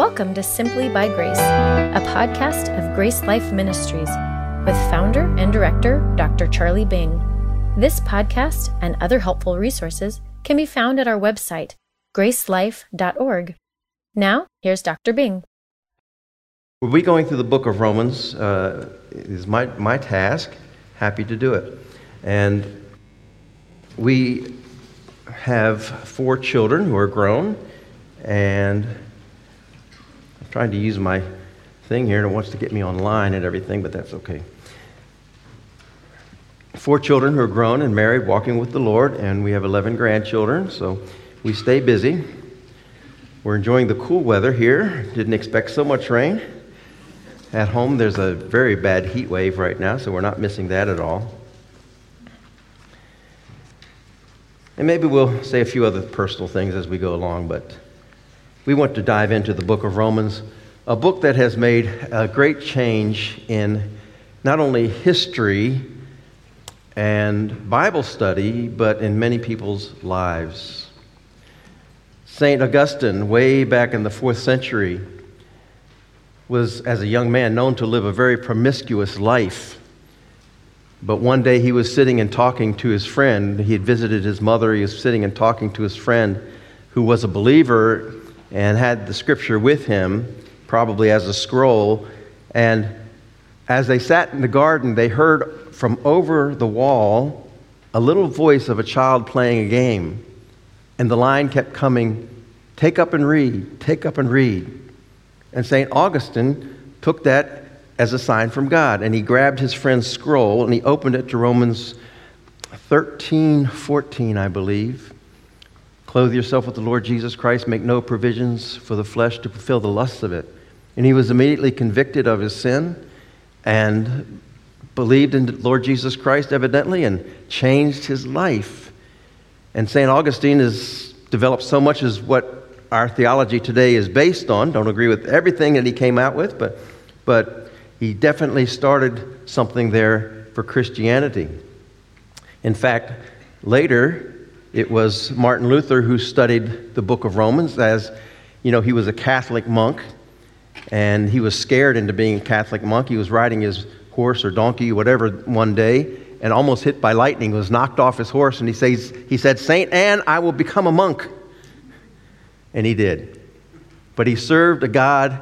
Welcome to Simply by Grace, a podcast of Grace Life Ministries with founder and director Dr. Charlie Bing. This podcast and other helpful resources can be found at our website, gracelife.org. Now, here's Dr. Bing. We'll be going through the book of Romans. Uh, is my, my task. Happy to do it. And we have four children who are grown, and trying to use my thing here, and it wants to get me online and everything, but that's okay. Four children who are grown and married, walking with the Lord, and we have 11 grandchildren, so we stay busy. We're enjoying the cool weather here. Didn't expect so much rain. At home, there's a very bad heat wave right now, so we're not missing that at all. And maybe we'll say a few other personal things as we go along, but we want to dive into the book of Romans, a book that has made a great change in not only history and Bible study, but in many people's lives. St. Augustine, way back in the fourth century, was, as a young man, known to live a very promiscuous life. But one day he was sitting and talking to his friend. He had visited his mother. He was sitting and talking to his friend who was a believer and had the scripture with him, probably as a scroll. And as they sat in the garden, they heard from over the wall a little voice of a child playing a game. And the line kept coming Take up and read, take up and read. And St. Augustine took that as a sign from God. And he grabbed his friend's scroll and he opened it to Romans 13, 14, I believe. Clothe yourself with the Lord Jesus Christ, make no provisions for the flesh to fulfill the lusts of it. And he was immediately convicted of his sin and believed in the Lord Jesus Christ, evidently, and changed his life. And St. Augustine has developed so much as what our theology today is based on. Don't agree with everything that he came out with, but, but he definitely started something there for Christianity. In fact, later, it was Martin Luther who studied the book of Romans as, you know, he was a Catholic monk and he was scared into being a Catholic monk. He was riding his horse or donkey, whatever, one day and almost hit by lightning, was knocked off his horse, and he, says, he said, Saint Anne, I will become a monk. And he did. But he served a God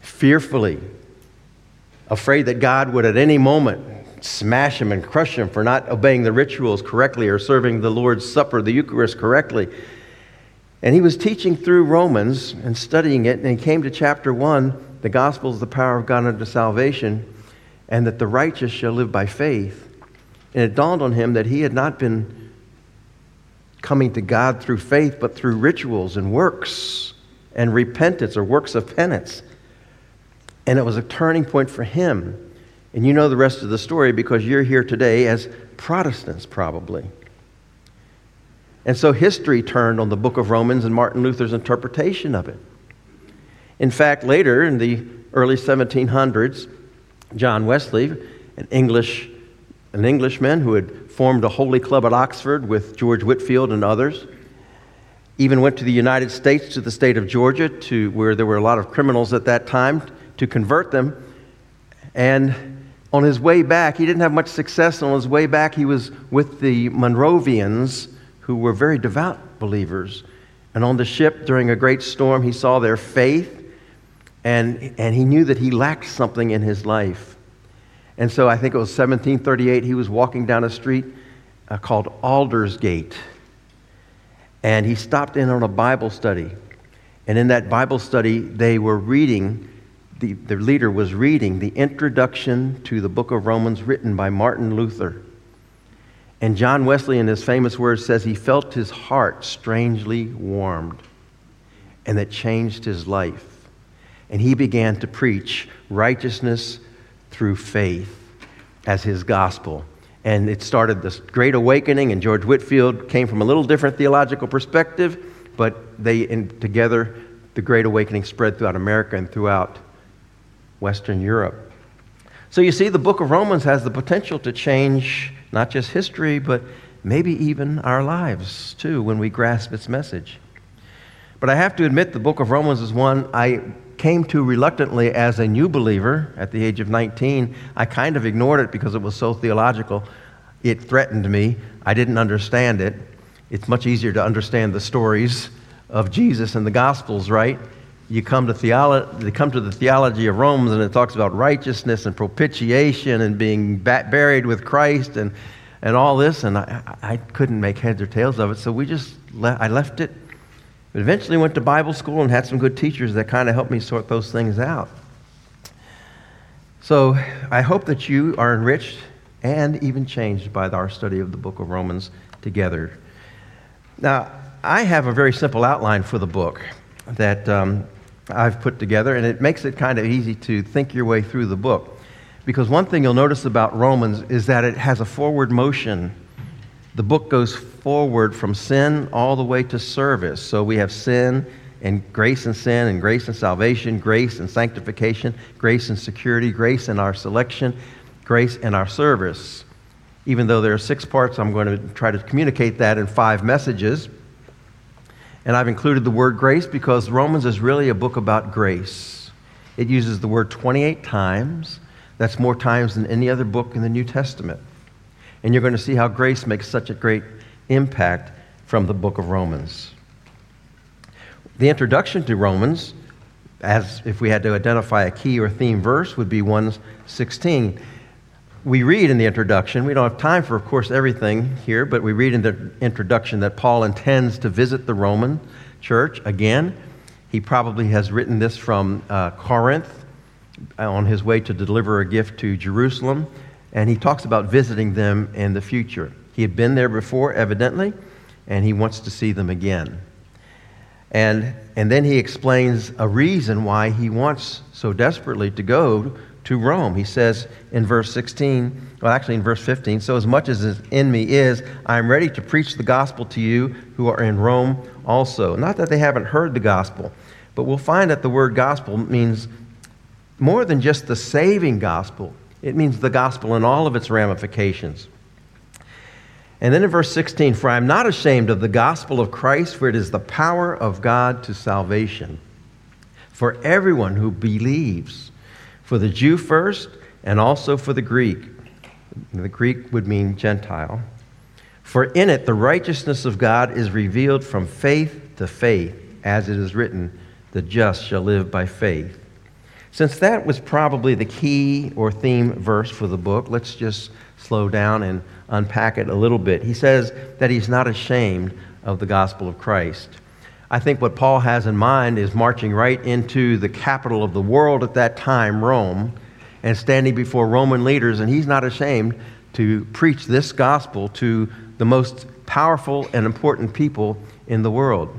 fearfully, afraid that God would at any moment smash him and crush him for not obeying the rituals correctly or serving the Lord's Supper, the Eucharist, correctly. And he was teaching through Romans and studying it, and he came to chapter 1 the gospel is the power of God unto salvation, and that the righteous shall live by faith. And it dawned on him that he had not been coming to God through faith, but through rituals and works and repentance or works of penance. And it was a turning point for him. And you know the rest of the story because you're here today as Protestants, probably. And so history turned on the book of Romans and Martin Luther's interpretation of it. In fact, later in the early 1700s, John Wesley, an English an Englishman who had formed a holy club at Oxford with George Whitefield and others. Even went to the United States, to the state of Georgia, to where there were a lot of criminals at that time, to convert them. And on his way back, he didn't have much success. On his way back, he was with the Moravians, who were very devout believers. And on the ship during a great storm, he saw their faith, and, and he knew that he lacked something in his life. And so I think it was 1738, he was walking down a street uh, called Aldersgate. And he stopped in on a Bible study. And in that Bible study, they were reading, the, the leader was reading the introduction to the book of Romans written by Martin Luther. And John Wesley, in his famous words, says he felt his heart strangely warmed, and that changed his life. And he began to preach righteousness through faith as his gospel. And it started this great awakening, and George Whitefield came from a little different theological perspective, but they, together, the great awakening spread throughout America and throughout Western Europe. So you see, the book of Romans has the potential to change not just history, but maybe even our lives too when we grasp its message. But I have to admit, the book of Romans is one I came to reluctantly as a new believer at the age of 19. I kind of ignored it because it was so theological. It threatened me. I didn't understand it. It's much easier to understand the stories of Jesus and the Gospels, right? You come to, come to the theology of Romans and it talks about righteousness and propitiation and being buried with Christ and, and all this, and I, I couldn't make heads or tails of it, so we just le- I left it. But eventually went to Bible school and had some good teachers that kind of helped me sort those things out. So I hope that you are enriched and even changed by our study of the book of Romans together. Now, I have a very simple outline for the book that um, I've put together, and it makes it kind of easy to think your way through the book. Because one thing you'll notice about Romans is that it has a forward motion. The book goes forward from sin all the way to service. So we have sin and grace and sin, and grace and salvation, grace and sanctification, grace and security, grace in our selection, grace in our service. Even though there are six parts, I'm going to try to communicate that in five messages. And I've included the word grace because Romans is really a book about grace. It uses the word 28 times. That's more times than any other book in the New Testament. And you're going to see how grace makes such a great impact from the book of Romans. The introduction to Romans, as if we had to identify a key or theme verse, would be 116 we read in the introduction, we don't have time for, of course, everything here, but we read in the introduction that Paul intends to visit the Roman church again. He probably has written this from uh, Corinth on his way to deliver a gift to Jerusalem, and he talks about visiting them in the future. He had been there before, evidently, and he wants to see them again. And, and then he explains a reason why he wants so desperately to go to Rome. He says in verse 16, well, actually in verse 15, so as much as is in me is, I am ready to preach the gospel to you who are in Rome also. Not that they haven't heard the gospel, but we'll find that the word gospel means more than just the saving gospel, it means the gospel in all of its ramifications. And then in verse 16, for I am not ashamed of the gospel of Christ, for it is the power of God to salvation for everyone who believes for the Jew first and also for the Greek. The Greek would mean Gentile. For in it the righteousness of God is revealed from faith to faith, as it is written, the just shall live by faith. Since that was probably the key or theme verse for the book, let's just slow down and unpack it a little bit. He says that he's not ashamed of the gospel of Christ. I think what Paul has in mind is marching right into the capital of the world at that time, Rome, and standing before Roman leaders, and he's not ashamed to preach this gospel to the most powerful and important people in the world.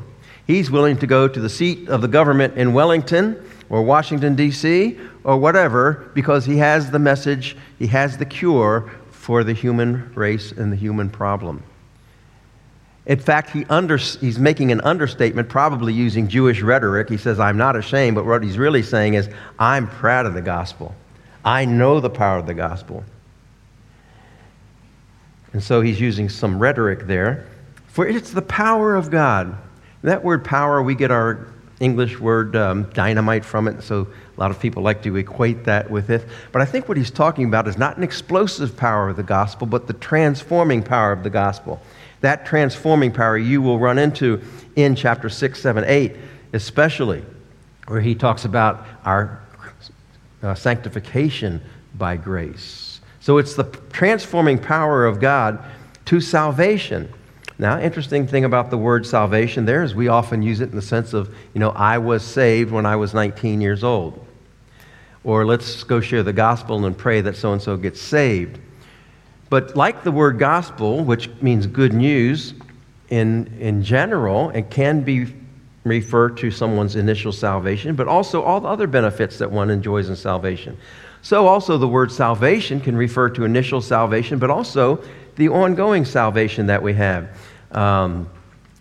He's willing to go to the seat of the government in Wellington or Washington, D.C., or whatever, because he has the message, he has the cure for the human race and the human problem. In fact, he under, he's making an understatement, probably using Jewish rhetoric. He says, I'm not ashamed, but what he's really saying is, I'm proud of the gospel. I know the power of the gospel. And so he's using some rhetoric there. For it's the power of God. That word power, we get our English word um, dynamite from it, so a lot of people like to equate that with it. But I think what he's talking about is not an explosive power of the gospel, but the transforming power of the gospel that transforming power you will run into in chapter 6, 7, 8, especially, where he talks about our uh, sanctification by grace. So it's the transforming power of God to salvation. Now, interesting thing about the word salvation there is we often use it in the sense of, you know, I was saved when I was 19 years old. Or let's go share the gospel and pray that so and so gets saved. But like the word gospel, which means good news in, in general, it can be referred to someone's initial salvation, but also all the other benefits that one enjoys in salvation. So also the word salvation can refer to initial salvation, but also the ongoing salvation that we have. Um,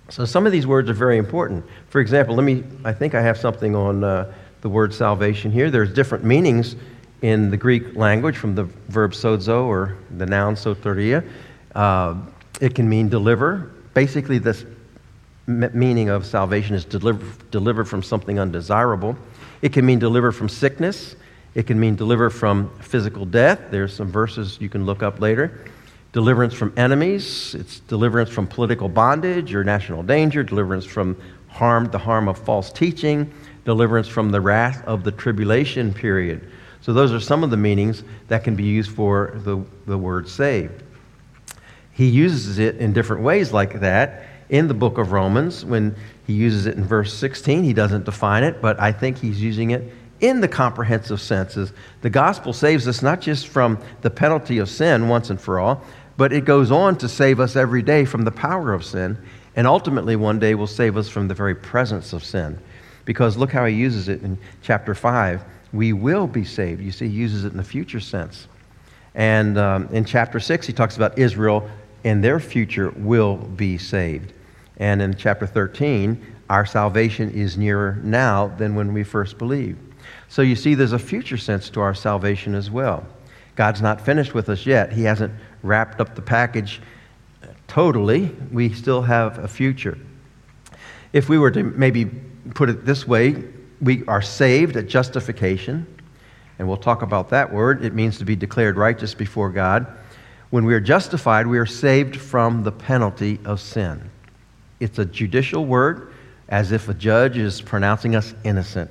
so some of these words are very important. For example, let me, I think I have something on uh, the word salvation here. There's different meanings in the Greek language from the verb sozo or the noun soteria. Uh, it can mean deliver. Basically, this meaning of salvation is deliver, delivered from something undesirable. It can mean deliver from sickness. It can mean deliver from physical death. There's some verses you can look up later. Deliverance from enemies. It's deliverance from political bondage or national danger. Deliverance from harm, the harm of false teaching. Deliverance from the wrath of the tribulation period. So those are some of the meanings that can be used for the, the word saved. He uses it in different ways like that in the book of Romans. When he uses it in verse 16, he doesn't define it, but I think he's using it in the comprehensive senses. The gospel saves us not just from the penalty of sin once and for all, but it goes on to save us every day from the power of sin, and ultimately one day will save us from the very presence of sin. Because look how he uses it in chapter 5. We will be saved. You see, he uses it in the future sense. And um, in chapter 6, he talks about Israel and their future will be saved. And in chapter 13, our salvation is nearer now than when we first believed. So you see, there's a future sense to our salvation as well. God's not finished with us yet. He hasn't wrapped up the package totally. We still have a future. If we were to maybe put it this way, we are saved at justification, and we'll talk about that word. It means to be declared righteous before God. When we are justified, we are saved from the penalty of sin. It's a judicial word, as if a judge is pronouncing us innocent.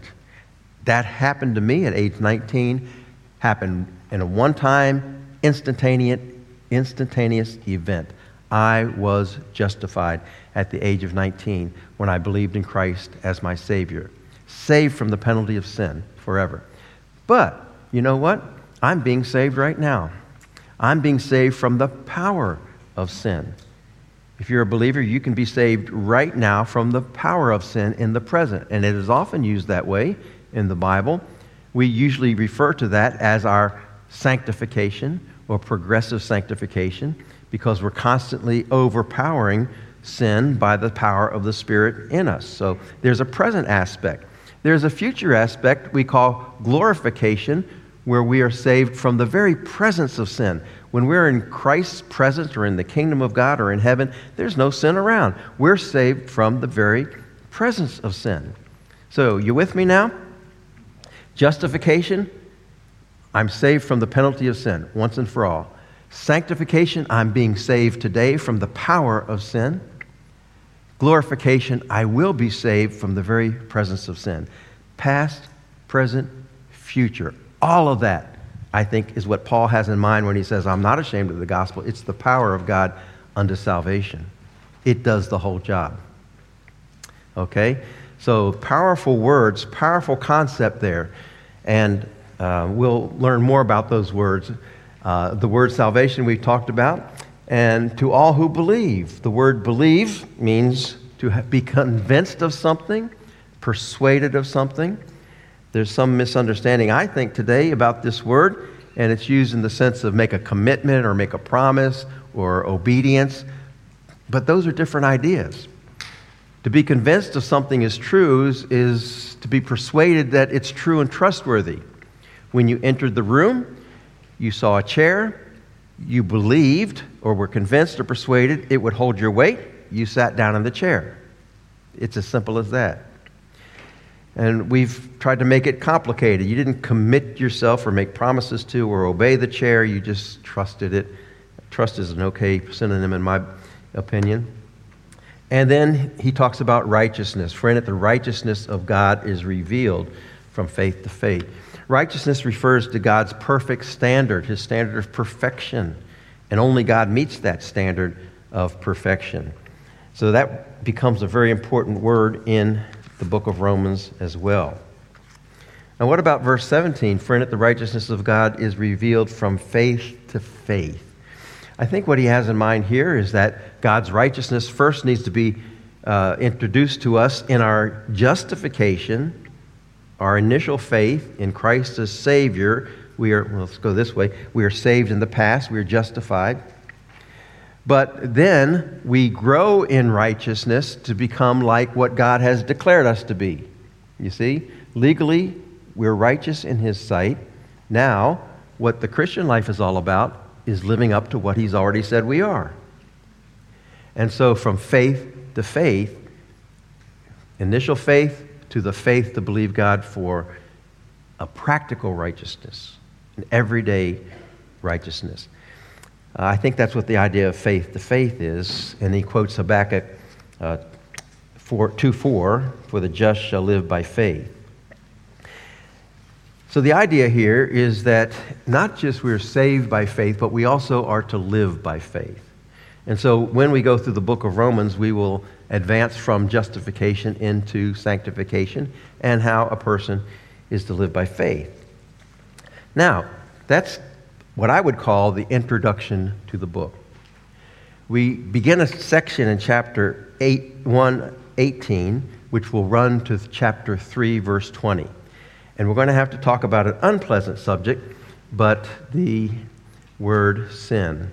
That happened to me at age 19, happened in a one time, instantaneous, instantaneous event. I was justified at the age of 19 when I believed in Christ as my Savior, saved from the penalty of sin forever. But you know what? I'm being saved right now. I'm being saved from the power of sin. If you're a believer, you can be saved right now from the power of sin in the present. And it is often used that way in the Bible. We usually refer to that as our sanctification or progressive sanctification because we're constantly overpowering sin by the power of the Spirit in us. So there's a present aspect. There's a future aspect we call glorification, where we are saved from the very presence of sin. When we're in Christ's presence or in the kingdom of God or in heaven, there's no sin around. We're saved from the very presence of sin. So, you with me now? Justification, I'm saved from the penalty of sin once and for all. Sanctification, I'm being saved today from the power of sin. Glorification, I will be saved from the very presence of sin. Past, present, future. All of that, I think, is what Paul has in mind when he says, I'm not ashamed of the gospel. It's the power of God unto salvation. It does the whole job. Okay? So, powerful words, powerful concept there. And uh, we'll learn more about those words. Uh, the word salvation we've talked about. And to all who believe. The word believe means to be convinced of something, persuaded of something. There's some misunderstanding, I think, today about this word, and it's used in the sense of make a commitment or make a promise or obedience. But those are different ideas. To be convinced of something is true is, is to be persuaded that it's true and trustworthy. When you entered the room, you saw a chair, you believed or were convinced or persuaded it would hold your weight, you sat down in the chair. It's as simple as that. And we've tried to make it complicated. You didn't commit yourself or make promises to or obey the chair, you just trusted it. Trust is an okay synonym in my opinion. And then he talks about righteousness. For in it, the righteousness of God is revealed from faith to faith. Righteousness refers to God's perfect standard, his standard of perfection. And only God meets that standard of perfection. So that becomes a very important word in the book of Romans as well. Now, what about verse 17? For in it, the righteousness of God is revealed from faith to faith. I think what he has in mind here is that God's righteousness first needs to be uh, introduced to us in our justification, our initial faith in Christ as Savior. We are, well, let's go this way. We are saved in the past, we are justified. But then we grow in righteousness to become like what God has declared us to be. You see, legally, we're righteous in His sight. Now, what the Christian life is all about is living up to what he's already said we are. And so, from faith to faith, initial faith to the faith to believe God for a practical righteousness, an everyday righteousness. Uh, I think that's what the idea of faith to faith is. And he quotes Habakkuk uh, 4, 2 4 For the just shall live by faith. So the idea here is that not just we're saved by faith, but we also are to live by faith. And so when we go through the book of Romans, we will advance from justification into sanctification and how a person is to live by faith. Now, that's what I would call the introduction to the book. We begin a section in chapter 8, 1, 18, which will run to chapter 3, verse 20. And we're going to have to talk about an unpleasant subject, but the word sin.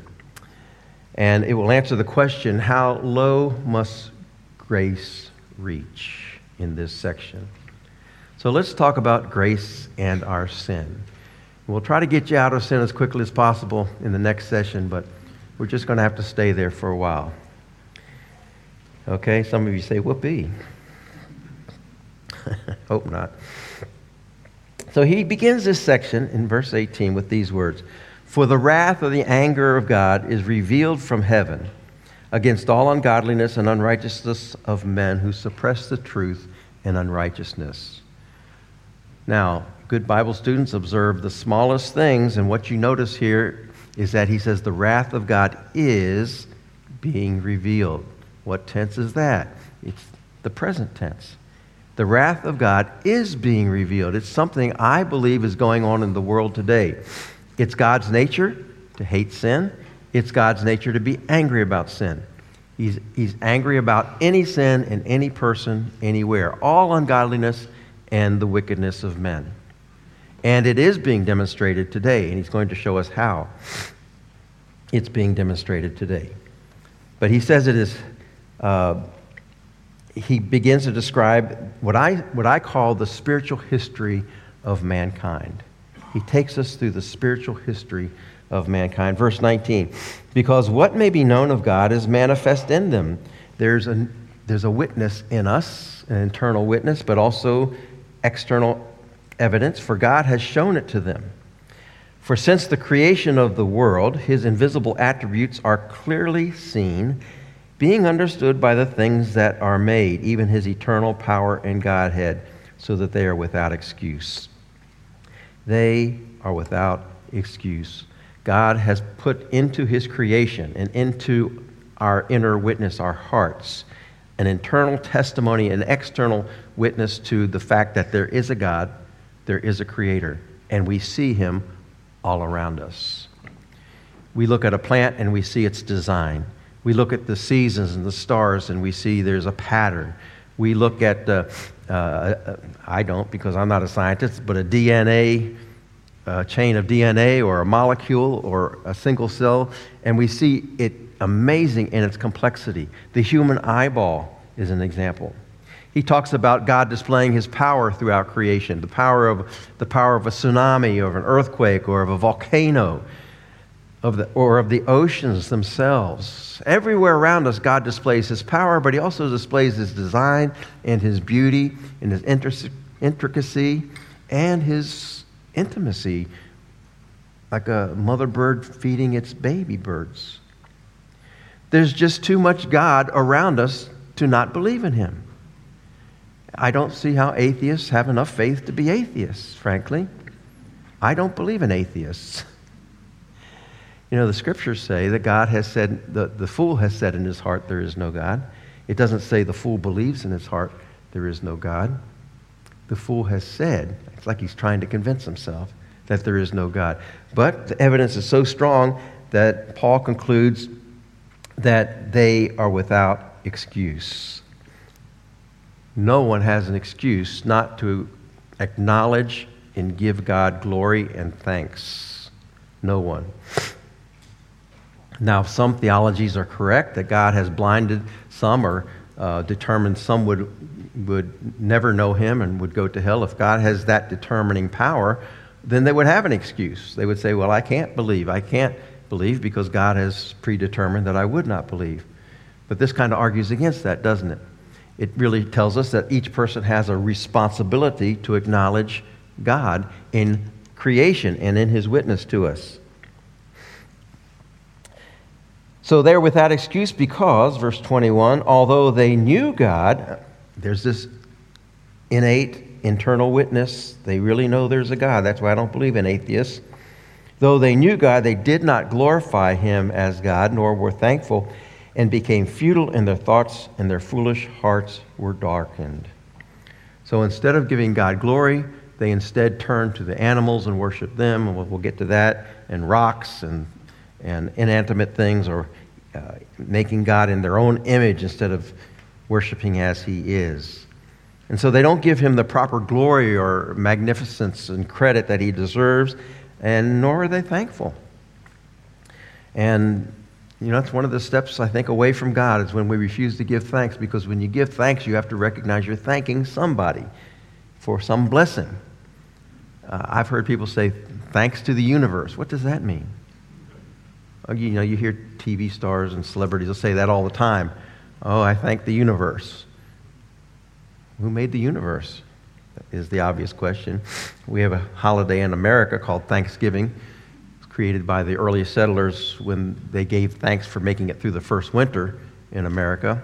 And it will answer the question how low must grace reach in this section? So let's talk about grace and our sin. We'll try to get you out of sin as quickly as possible in the next session, but we're just going to have to stay there for a while. Okay, some of you say, whoopee. Hope not. So he begins this section in verse 18 with these words For the wrath of the anger of God is revealed from heaven against all ungodliness and unrighteousness of men who suppress the truth in unrighteousness. Now, good Bible students observe the smallest things, and what you notice here is that he says the wrath of God is being revealed. What tense is that? It's the present tense. The wrath of God is being revealed. It's something I believe is going on in the world today. It's God's nature to hate sin, it's God's nature to be angry about sin. He's, he's angry about any sin in any person, anywhere, all ungodliness and the wickedness of men. And it is being demonstrated today, and he's going to show us how it's being demonstrated today. But he says it is, uh, he begins to describe what I, what I call the spiritual history of mankind. He takes us through the spiritual history of mankind. Verse 19, because what may be known of God is manifest in them. There's a, there's a witness in us, an internal witness, but also external evidence, for God has shown it to them. For since the creation of the world, his invisible attributes are clearly seen, being understood by the things that are made, even his eternal power and Godhead, so that they are without excuse. They are without excuse. God has put into his creation and into our inner witness, our hearts, an internal testimony, an external witness to the fact that there is a God there is a creator, and we see him all around us. We look at a plant and we see its design. We look at the seasons and the stars and we see there's a pattern. We look at, uh, uh, I don't because I'm not a scientist, but a DNA, a chain of DNA or a molecule or a single cell, and we see it amazing in its complexity. The human eyeball is an example. He talks about God displaying his power throughout creation, the power of, the power of a tsunami, or of an earthquake, or of a volcano, of the, or of the oceans themselves. Everywhere around us, God displays his power, but he also displays his design and his beauty and his intricacy and his intimacy, like a mother bird feeding its baby birds. There's just too much God around us to not believe in him. I don't see how atheists have enough faith to be atheists, frankly. I don't believe in atheists. You know, the scriptures say that God has said, the, the fool has said in his heart, there is no God. It doesn't say the fool believes in his heart, there is no God. The fool has said, it's like he's trying to convince himself that there is no God. But the evidence is so strong that Paul concludes that they are without excuse no one has an excuse not to acknowledge and give God glory and thanks. No one. Now, some theologies are correct that God has blinded some or uh, determined some would, would never know him and would go to hell. If God has that determining power, then they would have an excuse. They would say, Well, I can't believe. I can't believe because God has predetermined that I would not believe. But this kind of argues against that, doesn't it? it really tells us that each person has a responsibility to acknowledge God in creation and in his witness to us. So they're without excuse because, verse 21, although they knew God, there's this innate internal witness. They really know there's a God. That's why I don't believe in atheists. Though they knew God, they did not glorify him as God, nor were thankful, and became futile in their thoughts, and their foolish hearts were darkened. So instead of giving God glory, they instead turned to the animals and worshiped them, and we'll, we'll get to that, and rocks and and inanimate things or uh, making God in their own image instead of worshiping as He is. And so they don't give Him the proper glory or magnificence and credit that He deserves, and nor are they thankful. And, you know, that's one of the steps, I think, away from God is when we refuse to give thanks, because when you give thanks, you have to recognize you're thanking somebody for some blessing. Uh, I've heard people say, thanks to the universe. What does that mean? Uh, you know, you hear TV stars and celebrities will say that all the time. Oh, I thank the universe. Who made the universe? Is the obvious question. We have a holiday in America called Thanksgiving. It was created by the earliest settlers when they gave thanks for making it through the first winter in America.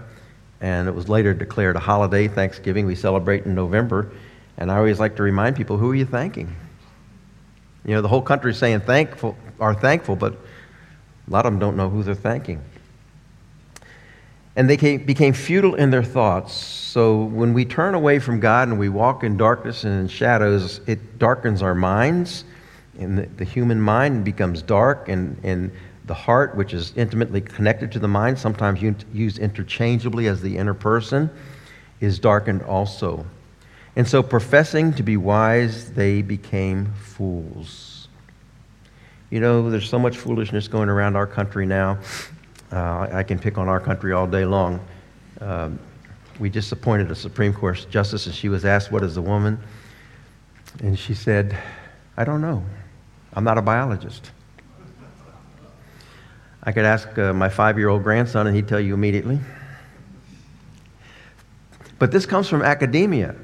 And it was later declared a holiday, Thanksgiving. We celebrate in November. And I always like to remind people who are you thanking? You know, the whole country is saying thankful, are thankful, but a lot of them don't know who they're thanking. And they became futile in their thoughts. So when we turn away from God and we walk in darkness and in shadows, it darkens our minds. And the, the human mind becomes dark, and, and the heart, which is intimately connected to the mind, sometimes used interchangeably as the inner person, is darkened also. And so, professing to be wise, they became fools. You know, there's so much foolishness going around our country now. Uh, I can pick on our country all day long. Um, we just appointed a Supreme Court justice, and she was asked, What is a woman? And she said, I don't know. I'm not a biologist. I could ask uh, my five year old grandson, and he'd tell you immediately. But this comes from academia.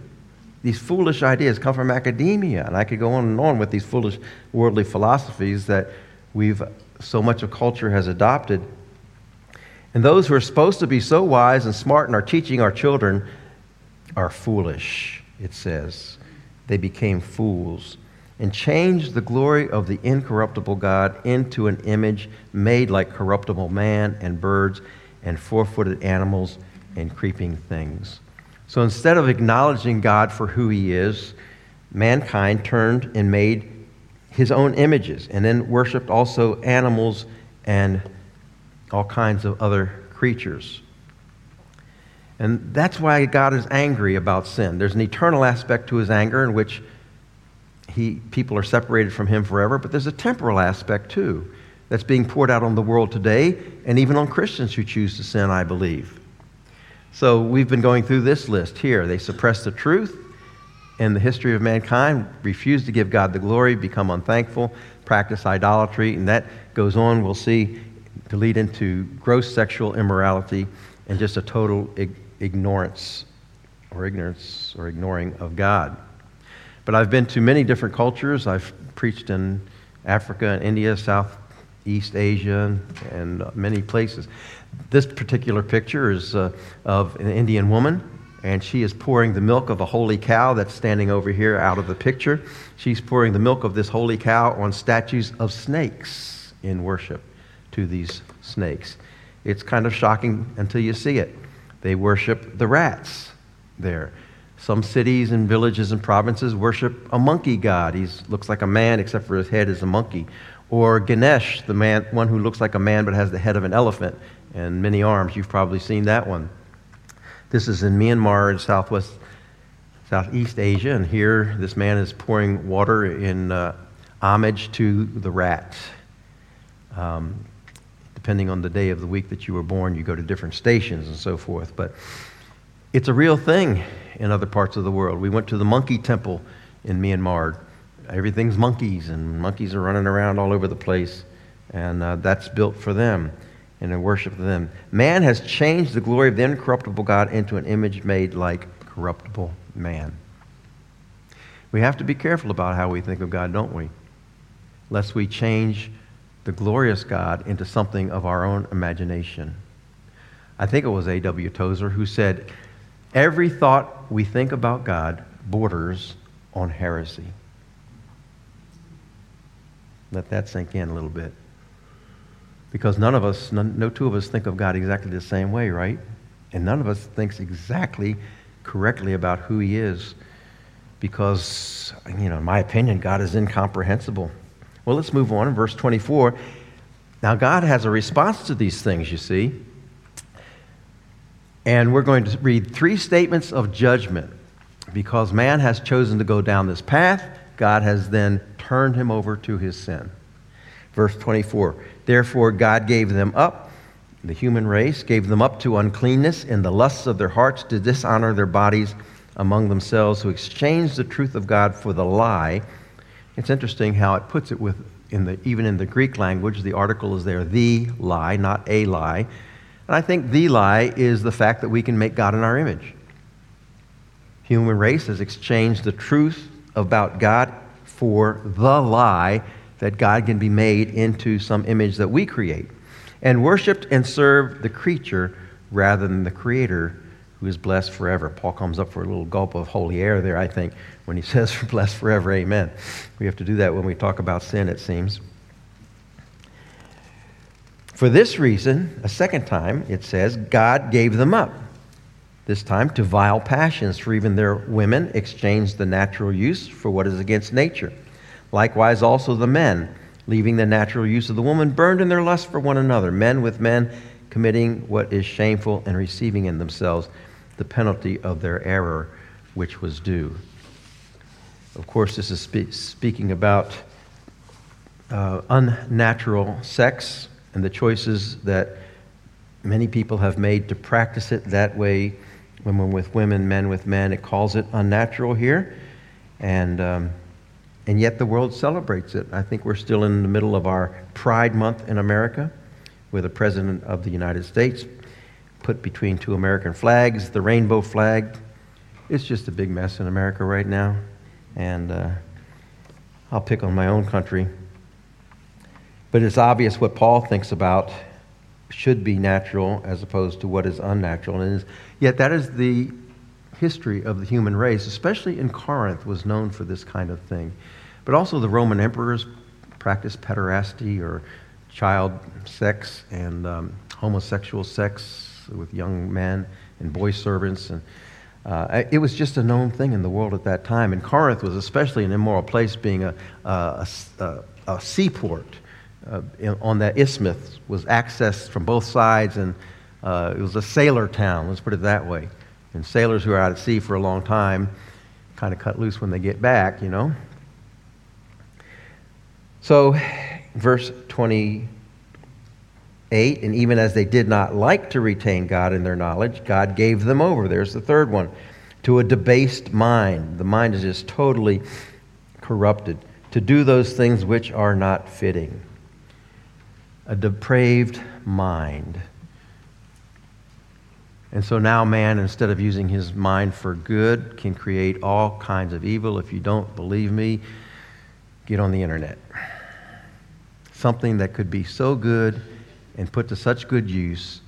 These foolish ideas come from academia. And I could go on and on with these foolish worldly philosophies that we've so much of culture has adopted. And those who are supposed to be so wise and smart and are teaching our children are foolish, it says. They became fools and changed the glory of the incorruptible God into an image made like corruptible man and birds and four footed animals and creeping things. So instead of acknowledging God for who he is, mankind turned and made his own images and then worshiped also animals and all kinds of other creatures. And that's why God is angry about sin. There's an eternal aspect to his anger in which he, people are separated from him forever, but there's a temporal aspect too that's being poured out on the world today and even on Christians who choose to sin, I believe. So we've been going through this list here. They suppress the truth in the history of mankind, refuse to give God the glory, become unthankful, practice idolatry, and that goes on, we'll see, to lead into gross sexual immorality and just a total ig- ignorance or ignorance or ignoring of God. But I've been to many different cultures. I've preached in Africa and India, Southeast Asia, and many places. This particular picture is uh, of an Indian woman, and she is pouring the milk of a holy cow that's standing over here out of the picture. She's pouring the milk of this holy cow on statues of snakes in worship to these snakes. It's kind of shocking until you see it. They worship the rats there. Some cities and villages and provinces worship a monkey god. He looks like a man, except for his head is a monkey. Or Ganesh, the man, one who looks like a man but has the head of an elephant and many arms. You've probably seen that one. This is in Myanmar in southwest, southeast Asia, and here this man is pouring water in uh, homage to the rat. Um, depending on the day of the week that you were born, you go to different stations and so forth. But it's a real thing in other parts of the world. We went to the monkey temple in Myanmar. Everything's monkeys, and monkeys are running around all over the place, and uh, that's built for them. And in worship of them. Man has changed the glory of the incorruptible God into an image made like corruptible man. We have to be careful about how we think of God, don't we? Lest we change the glorious God into something of our own imagination. I think it was A.W. Tozer who said, Every thought we think about God borders on heresy. Let that sink in a little bit. Because none of us, none, no two of us think of God exactly the same way, right? And none of us thinks exactly correctly about who He is. Because, you know, in my opinion, God is incomprehensible. Well, let's move on in verse 24. Now, God has a response to these things, you see. And we're going to read three statements of judgment. Because man has chosen to go down this path, God has then turned him over to his sin. Verse 24 Therefore, God gave them up, the human race, gave them up to uncleanness in the lusts of their hearts to dishonor their bodies among themselves, who exchanged the truth of God for the lie. It's interesting how it puts it with, in the, even in the Greek language, the article is there, the lie, not a lie. And I think the lie is the fact that we can make God in our image. Human race has exchanged the truth about God for the lie that God can be made into some image that we create, and worshiped and served the creature rather than the Creator who is blessed forever. Paul comes up for a little gulp of holy air there, I think, when he says, blessed forever, amen. We have to do that when we talk about sin, it seems. For this reason, a second time, it says, God gave them up. This time to vile passions, for even their women exchanged the natural use for what is against nature. Likewise, also the men, leaving the natural use of the woman, burned in their lust for one another, men with men committing what is shameful and receiving in themselves the penalty of their error, which was due. Of course, this is spe- speaking about uh, unnatural sex and the choices that many people have made to practice it that way women with women, men with men. It calls it unnatural here. And um, and yet the world celebrates it. I think we're still in the middle of our Pride Month in America, where the President of the United States put between two American flags the rainbow flag. It's just a big mess in America right now. And uh, I'll pick on my own country. But it's obvious what Paul thinks about should be natural as opposed to what is unnatural. And yet, that is the history of the human race, especially in Corinth, was known for this kind of thing. But also the Roman emperors practiced pederasty or child sex and um, homosexual sex with young men and boy servants. And uh, it was just a known thing in the world at that time. And Corinth was especially an immoral place, being a, a, a, a seaport. Uh, on that isthmus was accessed from both sides, and uh, it was a sailor town, let's put it that way. And sailors who are out at sea for a long time kind of cut loose when they get back, you know. So, verse 28 and even as they did not like to retain God in their knowledge, God gave them over. There's the third one to a debased mind. The mind is just totally corrupted. To do those things which are not fitting. A depraved mind. And so now man, instead of using his mind for good, can create all kinds of evil. If you don't believe me, get on the internet. Something that could be so good and put to such good use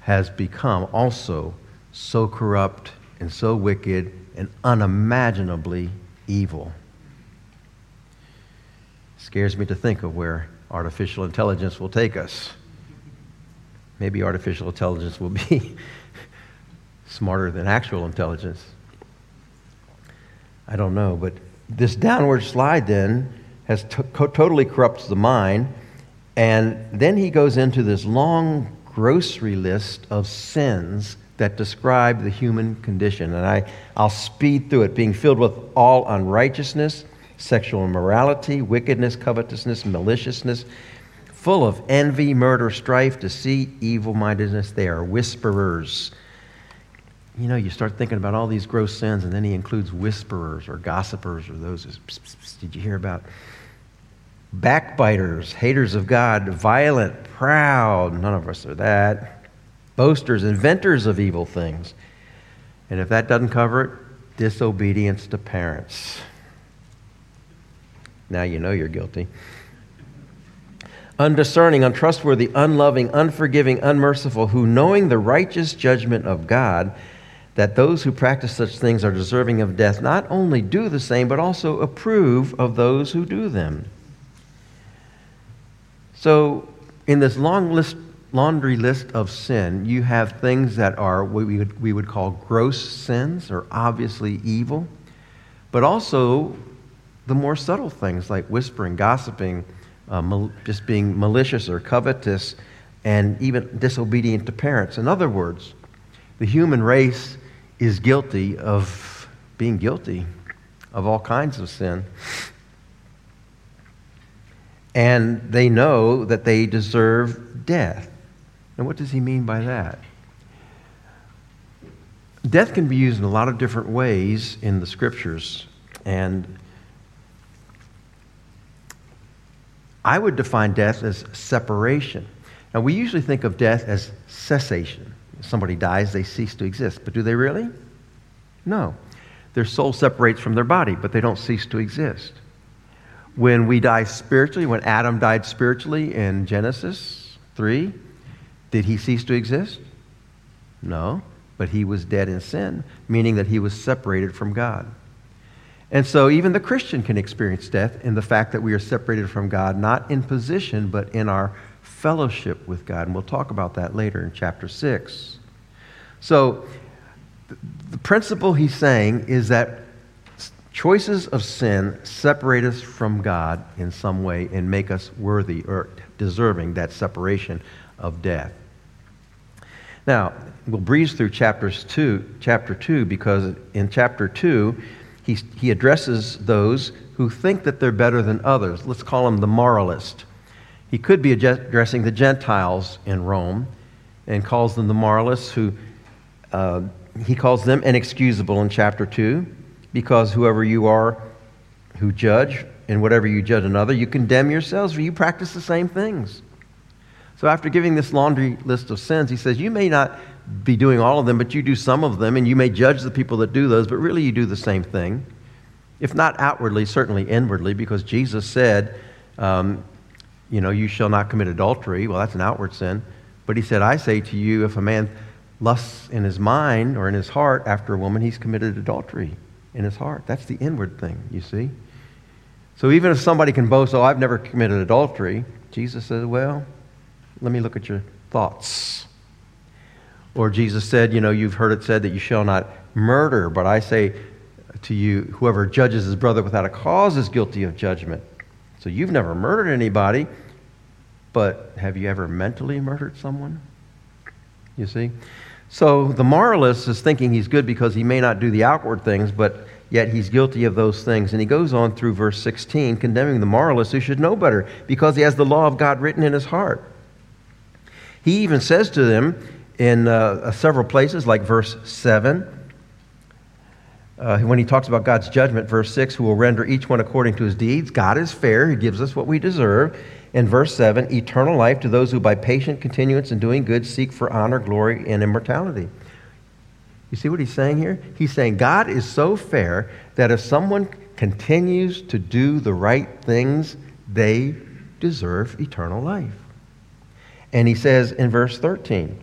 has become also so corrupt and so wicked and unimaginably evil. Scares me to think of where artificial intelligence will take us. Maybe artificial intelligence will be smarter than actual intelligence. I don't know, but this downward slide then has to- totally corrupts the mind. And then he goes into this long grocery list of sins that describe the human condition. And I, I'll speed through it being filled with all unrighteousness, sexual immorality, wickedness, covetousness, maliciousness, full of envy, murder, strife, deceit, evil mindedness. They are whisperers you know, you start thinking about all these gross sins, and then he includes whisperers or gossipers or those. Psst, psst, psst, did you hear about backbiters, haters of God, violent, proud. None of us are that. Boasters, inventors of evil things. And if that doesn't cover it, disobedience to parents. Now you know you're guilty. Undiscerning, untrustworthy, unloving, unforgiving, unmerciful, who knowing the righteous judgment of God, that those who practice such things are deserving of death, not only do the same, but also approve of those who do them. So, in this long list, laundry list of sin, you have things that are what we would, we would call gross sins or obviously evil, but also the more subtle things like whispering, gossiping, uh, mal- just being malicious or covetous, and even disobedient to parents. In other words, the human race is guilty of being guilty of all kinds of sin. And they know that they deserve death. And what does he mean by that? Death can be used in a lot of different ways in the scriptures. And I would define death as separation. Now, we usually think of death as cessation. If somebody dies, they cease to exist. But do they really? No. Their soul separates from their body, but they don't cease to exist. When we die spiritually, when Adam died spiritually in Genesis 3, did he cease to exist? No, but he was dead in sin, meaning that he was separated from God. And so even the Christian can experience death in the fact that we are separated from God, not in position, but in our fellowship with God. And we'll talk about that later in chapter 6. So the principle he's saying is that choices of sin separate us from God in some way and make us worthy or deserving that separation of death. Now, we'll breeze through chapters 2, chapter 2 because in chapter 2 he, he addresses those who think that they're better than others. Let's call them the moralist. He could be addressing the Gentiles in Rome and calls them the moralists who, uh, he calls them inexcusable in chapter 2 because whoever you are who judge, and whatever you judge another, you condemn yourselves, for you practice the same things. So after giving this laundry list of sins, he says, You may not be doing all of them, but you do some of them, and you may judge the people that do those, but really you do the same thing. If not outwardly, certainly inwardly, because Jesus said, um, You know, you shall not commit adultery. Well, that's an outward sin. But he said, I say to you, if a man lusts in his mind or in his heart after a woman, he's committed adultery in his heart. That's the inward thing, you see. So even if somebody can boast, oh, I've never committed adultery, Jesus says, well, let me look at your thoughts. Or Jesus said, you know, you've heard it said that you shall not murder, but I say to you, whoever judges his brother without a cause is guilty of judgment. So you've never murdered anybody, but have you ever mentally murdered someone? You see? So the moralist is thinking he's good because he may not do the outward things, but yet he's guilty of those things. And he goes on through verse 16, condemning the moralist who should know better because he has the law of God written in his heart. He even says to them in uh, several places, like verse 7, uh, when he talks about God's judgment, verse 6, who will render each one according to his deeds. God is fair, he gives us what we deserve. In verse 7, eternal life to those who by patient continuance in doing good seek for honor, glory, and immortality. You see what he's saying here? He's saying God is so fair that if someone continues to do the right things, they deserve eternal life. And he says in verse 13,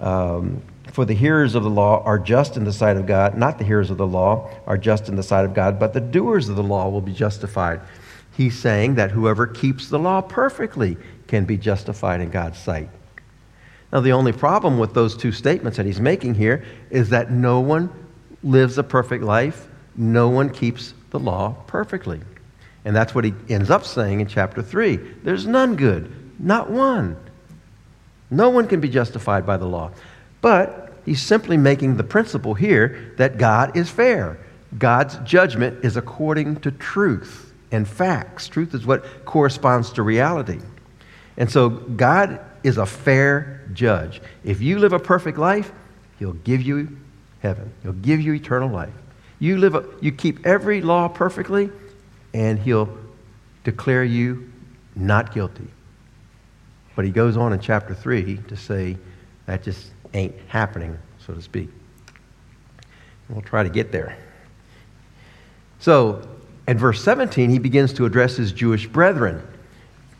um, For the hearers of the law are just in the sight of God, not the hearers of the law are just in the sight of God, but the doers of the law will be justified. He's saying that whoever keeps the law perfectly can be justified in God's sight. Now, the only problem with those two statements that he's making here is that no one lives a perfect life, no one keeps the law perfectly. And that's what he ends up saying in chapter 3. There's none good, not one. No one can be justified by the law. But he's simply making the principle here that God is fair. God's judgment is according to truth and facts. Truth is what corresponds to reality. And so God is a fair judge. If you live a perfect life, he'll give you heaven. He'll give you eternal life. You live a, you keep every law perfectly and he'll declare you not guilty. But he goes on in chapter 3 to say that just ain't happening, so to speak. We'll try to get there. So, in verse 17, he begins to address his Jewish brethren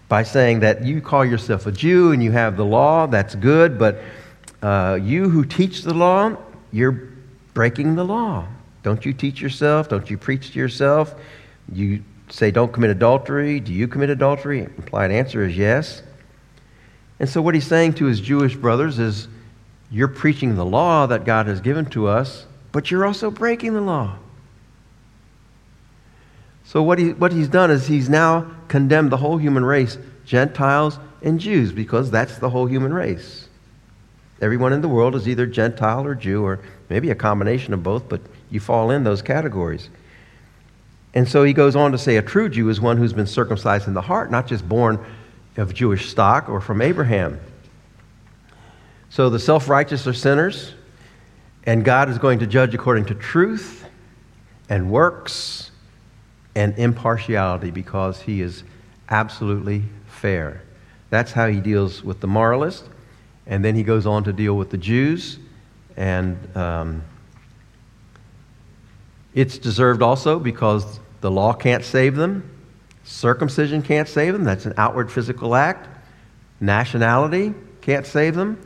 by saying that you call yourself a Jew and you have the law, that's good, but uh, you who teach the law, you're breaking the law. Don't you teach yourself? Don't you preach to yourself? You say, don't commit adultery. Do you commit adultery? Implied answer is yes. And so, what he's saying to his Jewish brothers is, you're preaching the law that God has given to us, but you're also breaking the law. So, what, he, what he's done is he's now condemned the whole human race, Gentiles and Jews, because that's the whole human race. Everyone in the world is either Gentile or Jew, or maybe a combination of both, but you fall in those categories. And so he goes on to say a true Jew is one who's been circumcised in the heart, not just born of Jewish stock or from Abraham. So the self righteous are sinners, and God is going to judge according to truth and works and impartiality because he is absolutely fair. That's how he deals with the moralist. And then he goes on to deal with the Jews. And um, it's deserved also because the law can't save them, circumcision can't save them. That's an outward physical act. Nationality can't save them.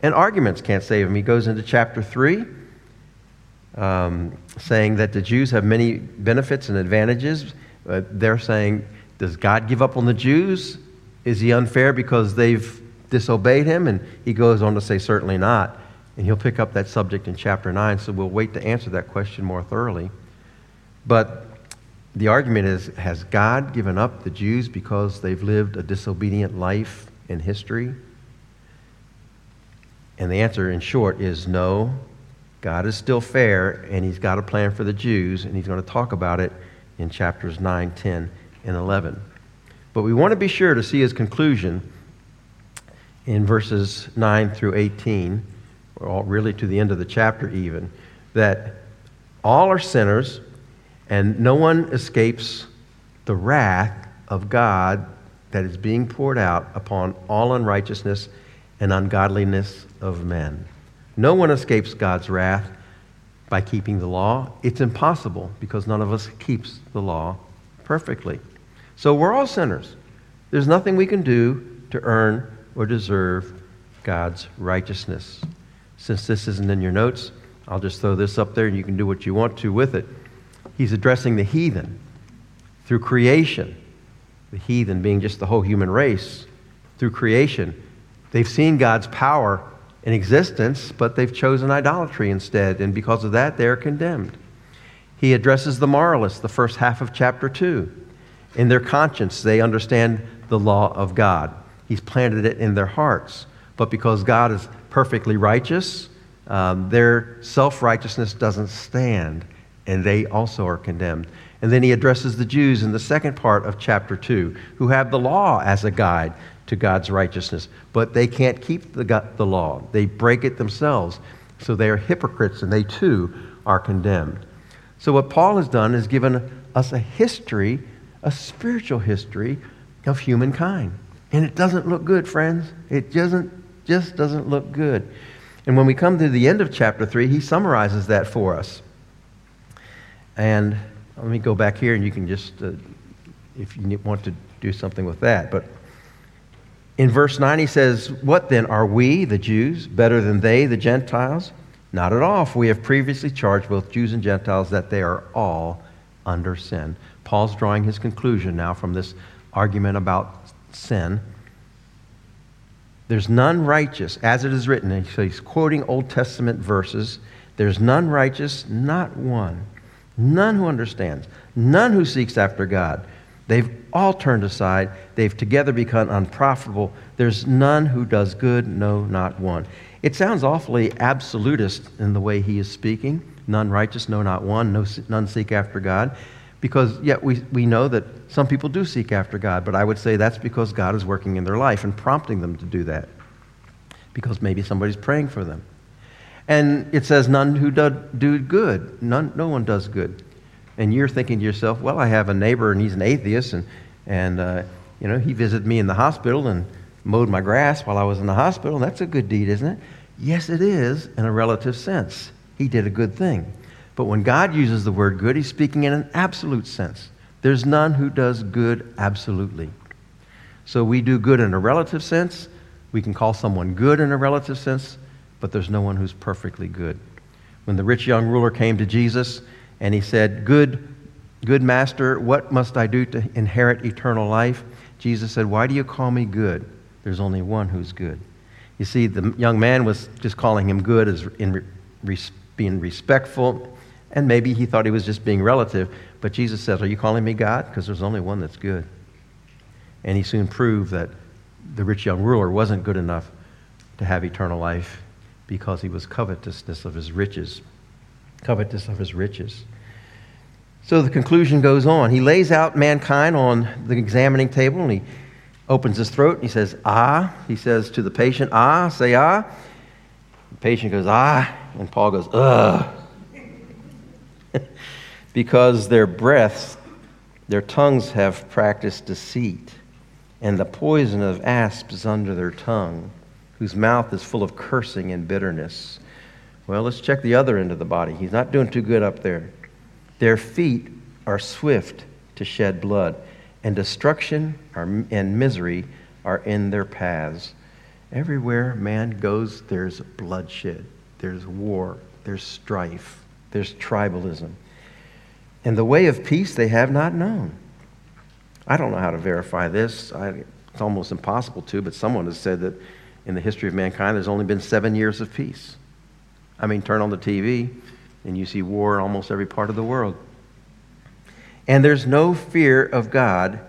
And arguments can't save them. He goes into chapter 3 um, saying that the Jews have many benefits and advantages. Uh, they're saying, does God give up on the Jews? Is he unfair because they've disobeyed him? And he goes on to say, certainly not. And he'll pick up that subject in chapter 9, so we'll wait to answer that question more thoroughly. But the argument is Has God given up the Jews because they've lived a disobedient life in history? And the answer, in short, is no. God is still fair, and He's got a plan for the Jews, and He's going to talk about it in chapters 9, 10, and 11. But we want to be sure to see His conclusion in verses 9 through 18, or really to the end of the chapter, even, that all are sinners, and no one escapes the wrath of God that is being poured out upon all unrighteousness and ungodliness of men. No one escapes God's wrath by keeping the law. It's impossible because none of us keeps the law perfectly. So we're all sinners. There's nothing we can do to earn or deserve God's righteousness. Since this isn't in your notes, I'll just throw this up there and you can do what you want to with it. He's addressing the heathen through creation, the heathen being just the whole human race. Through creation, they've seen God's power in existence, but they've chosen idolatry instead, and because of that, they're condemned. He addresses the moralists, the first half of chapter 2. In their conscience, they understand the law of God. He's planted it in their hearts. But because God is perfectly righteous, um, their self righteousness doesn't stand, and they also are condemned. And then he addresses the Jews in the second part of chapter 2, who have the law as a guide to God's righteousness, but they can't keep the, the law. They break it themselves. So they are hypocrites and they too are condemned. So, what Paul has done is given us a history, a spiritual history of humankind. And it doesn't look good, friends. It doesn't, just doesn't look good. And when we come to the end of chapter 3, he summarizes that for us. And let me go back here and you can just, uh, if you want to do something with that. But in verse 9, he says, What then? Are we, the Jews, better than they, the Gentiles? Not at all, for we have previously charged both Jews and Gentiles that they are all under sin. Paul's drawing his conclusion now from this argument about sin. There's none righteous, as it is written. And so he's quoting Old Testament verses. There's none righteous, not one. None who understands, none who seeks after God. They've all turned aside. They've together become unprofitable. There's none who does good, no, not one. It sounds awfully absolutist in the way he is speaking. None righteous, no, not one. No, none seek after God. Because, yet, we, we know that some people do seek after God, but I would say that's because God is working in their life and prompting them to do that. Because maybe somebody's praying for them. And it says, none who do, do good. None, no one does good and you're thinking to yourself, well, I have a neighbor and he's an atheist, and, and uh, You know, he visited me in the hospital and mowed my grass while I was in the hospital. That's a good deed, isn't it? Yes, it is in a relative sense. He did a good thing. But when God uses the word good, he's speaking in an absolute sense. There's none who does good absolutely. So we do good in a relative sense. We can call someone good in a relative sense, but there's no one who's perfectly good. When the rich young ruler came to Jesus and he said, Good, good master, what must I do to inherit eternal life? Jesus said, Why do you call me good? There's only one who's good. You see, the young man was just calling him good as in re- being respectful, and maybe he thought he was just being relative. But Jesus says, Are you calling me God? Because there's only one that's good. And he soon proved that the rich young ruler wasn't good enough to have eternal life because he was covetousness of his riches. Covetous of his riches. So the conclusion goes on. He lays out mankind on the examining table and he opens his throat and he says, Ah. He says to the patient, Ah, say ah. The patient goes, Ah. And Paul goes, Ugh. because their breaths, their tongues have practiced deceit and the poison of asps is under their tongue, whose mouth is full of cursing and bitterness. Well, let's check the other end of the body. He's not doing too good up there. Their feet are swift to shed blood, and destruction and misery are in their paths. Everywhere man goes, there's bloodshed, there's war, there's strife, there's tribalism. And the way of peace they have not known. I don't know how to verify this. I, it's almost impossible to, but someone has said that in the history of mankind, there's only been seven years of peace. I mean, turn on the TV and you see war in almost every part of the world. And there's no fear of God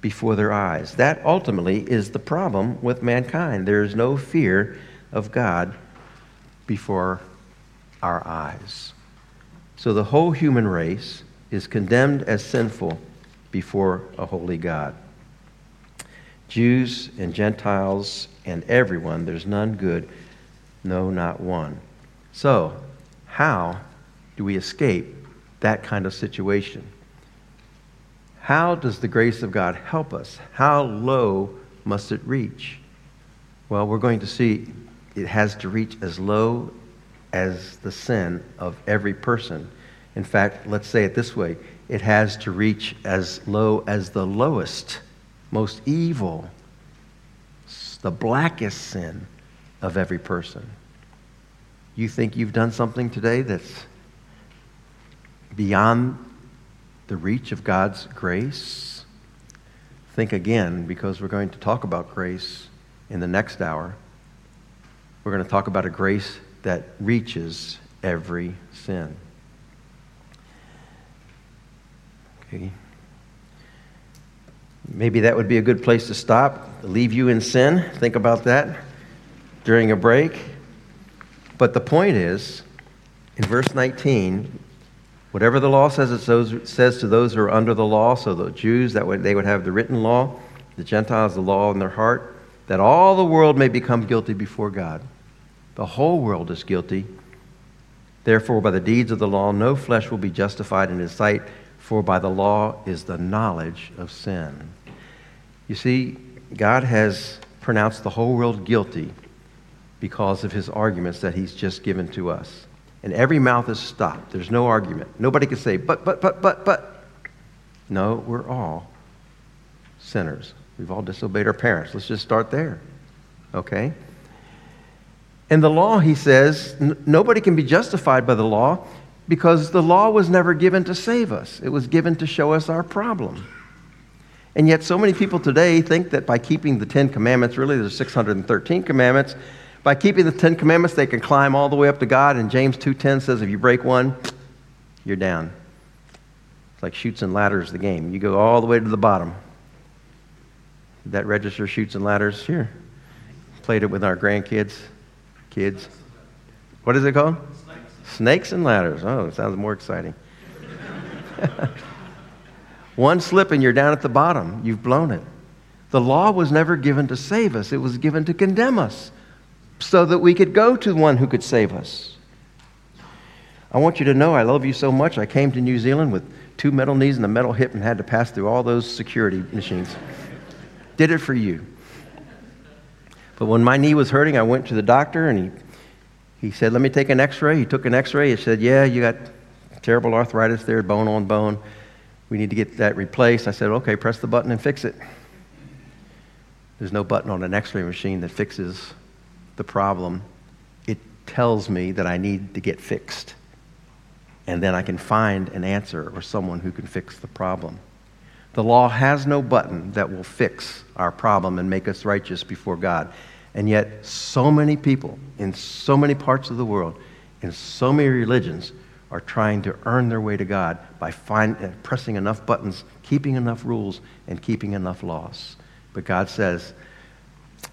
before their eyes. That ultimately is the problem with mankind. There is no fear of God before our eyes. So the whole human race is condemned as sinful before a holy God. Jews and Gentiles and everyone, there's none good, no, not one. So, how do we escape that kind of situation? How does the grace of God help us? How low must it reach? Well, we're going to see it has to reach as low as the sin of every person. In fact, let's say it this way it has to reach as low as the lowest, most evil, the blackest sin of every person. You think you've done something today that's beyond the reach of God's grace? Think again, because we're going to talk about grace in the next hour. We're going to talk about a grace that reaches every sin. Okay. Maybe that would be a good place to stop, leave you in sin. Think about that during a break. But the point is, in verse 19, whatever the law says, it says to those who are under the law, so the Jews, that they would have the written law, the Gentiles, the law in their heart, that all the world may become guilty before God. The whole world is guilty. Therefore, by the deeds of the law, no flesh will be justified in his sight for by the law is the knowledge of sin. You see, God has pronounced the whole world guilty because of his arguments that he's just given to us. And every mouth is stopped. There's no argument. Nobody can say, but, but, but, but, but. No, we're all sinners. We've all disobeyed our parents. Let's just start there. Okay? And the law, he says, n- nobody can be justified by the law because the law was never given to save us, it was given to show us our problem. And yet, so many people today think that by keeping the Ten Commandments, really there's 613 commandments, by keeping the Ten Commandments, they can climb all the way up to God. And James 2.10 says if you break one, you're down. It's like Chutes and Ladders, the game. You go all the way to the bottom. That register Chutes and Ladders here. Played it with our grandkids, kids. What is it called? Snakes and ladders. Oh, it sounds more exciting. One slip and you're down at the bottom. You've blown it. The law was never given to save us, it was given to condemn us so that we could go to the one who could save us. I want you to know I love you so much. I came to New Zealand with two metal knees and a metal hip and had to pass through all those security machines. Did it for you. But when my knee was hurting, I went to the doctor and he, he said, Let me take an x ray. He took an x ray. He said, Yeah, you got terrible arthritis there, bone on bone. We need to get that replaced. I said, Okay, press the button and fix it. There's no button on an x ray machine that fixes the problem. It tells me that I need to get fixed. And then I can find an answer or someone who can fix the problem. The law has no button that will fix our problem and make us righteous before God. And yet, so many people in so many parts of the world, in so many religions, are trying to earn their way to God by find, uh, pressing enough buttons, keeping enough rules, and keeping enough laws. But God says,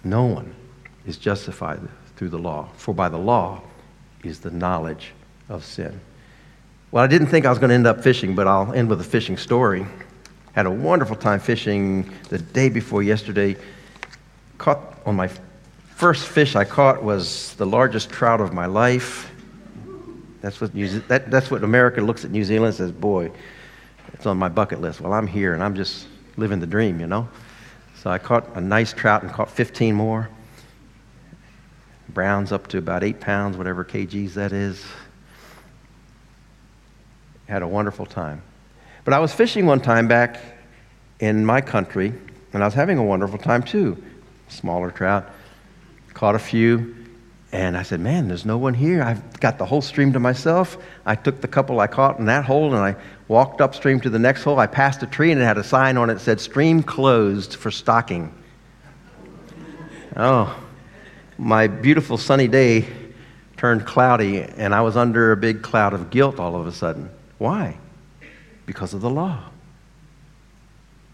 no one is justified through the law, for by the law is the knowledge of sin. Well, I didn't think I was going to end up fishing, but I'll end with a fishing story. Had a wonderful time fishing the day before yesterday. Caught on my first fish I caught was the largest trout of my life. That's what, New, that, that's what America looks at New Zealand and says, boy, it's on my bucket list. Well, I'm here and I'm just living the dream, you know? So I caught a nice trout and caught 15 more. Browns up to about eight pounds, whatever kgs that is. Had a wonderful time. But I was fishing one time back in my country, and I was having a wonderful time too. Smaller trout. Caught a few, and I said, Man, there's no one here. I've got the whole stream to myself. I took the couple I caught in that hole and I walked upstream to the next hole. I passed a tree and it had a sign on it that said, Stream closed for stocking. Oh, my beautiful sunny day turned cloudy and I was under a big cloud of guilt all of a sudden. Why? Because of the law.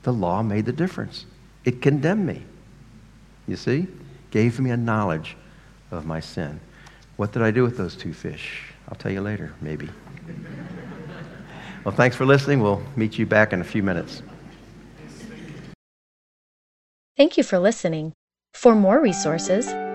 The law made the difference, it condemned me. You see? Gave me a knowledge of my sin. What did I do with those two fish? I'll tell you later, maybe. well, thanks for listening. We'll meet you back in a few minutes. Thank you for listening. For more resources,